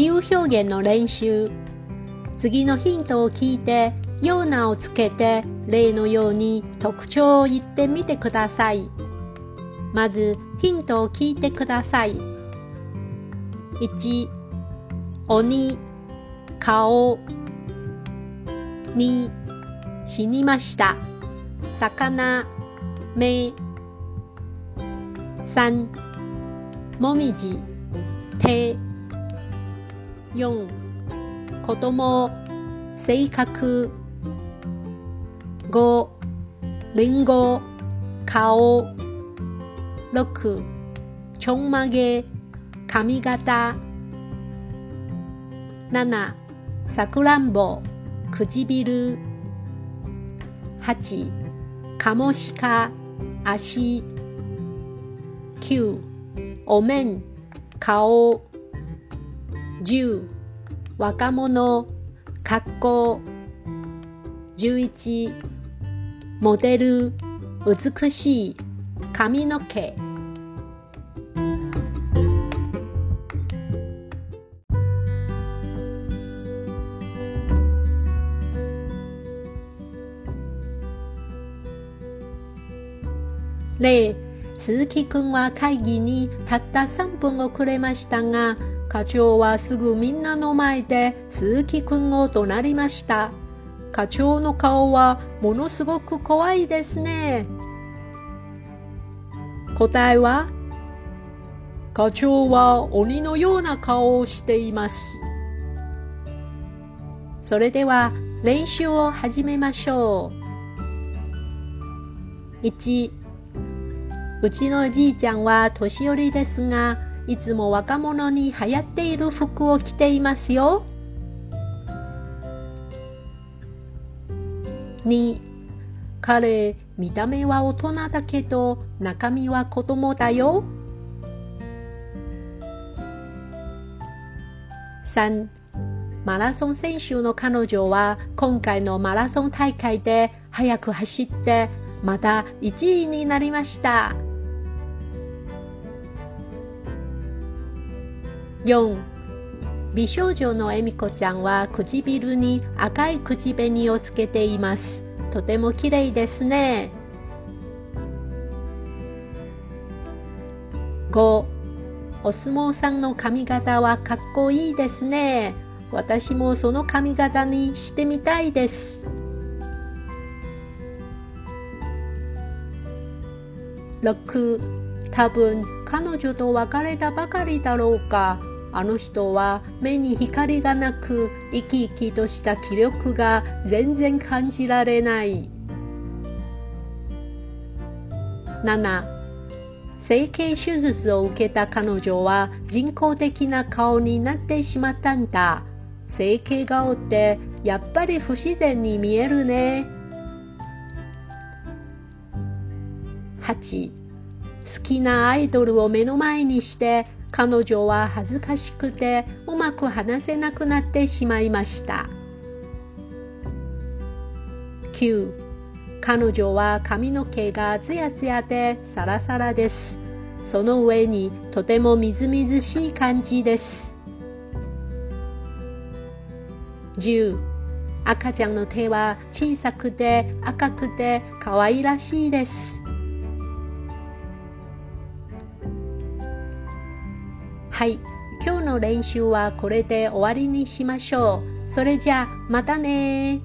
比喩表現の練習。次のヒントを聞いてようなをつけて例のように特徴を言ってみてください。まずヒントを聞いてください。1鬼顔2死にました。魚目3もみじ手4子供。性格。5りんご顔。6ちょんまげ。髪型。7さくらんぼ。唇8カモシカ足。9お面。顔。10若者格好11モデル美しい髪の毛。例鈴木くんは会議にたった3分遅れましたが課長はすぐみんなの前で鈴木くんを怒鳴りました。課長の顔はものすごく怖いですね。答えは課長は鬼のような顔をしています。それでは練習を始めましょう。1うちのじいちゃんは年寄りですが、いつも若者に流行っている服を着ていますよ。2彼、見た目は大人だけど中身は子供だよ。3マラソン選手の彼女は今回のマラソン大会で速く走ってまた1位になりました。4美少女の恵美子ちゃんは唇に赤い口紅をつけています。とても綺麗ですね。5お相撲さんの髪型はかっこいいですね。私もその髪型にしてみたいです。6多分彼女と別れたばかりだろうか。あの人は目に光がなく生き生きとした気力が全然感じられない。7整形手術を受けた彼女は人工的な顔になってしまったんだ。整形顔ってやっぱり不自然に見えるね。8好きなアイドルを目の前にして彼女は恥ずかしくてうまく話せなくなってしまいました。9彼女は髪の毛がツヤツヤでサラサラです。その上にとてもみずみずしい感じです。10赤ちゃんの手は小さくて赤くて可愛らしいです。はい、今日の練習はこれで終わりにしましょう。それじゃあまたね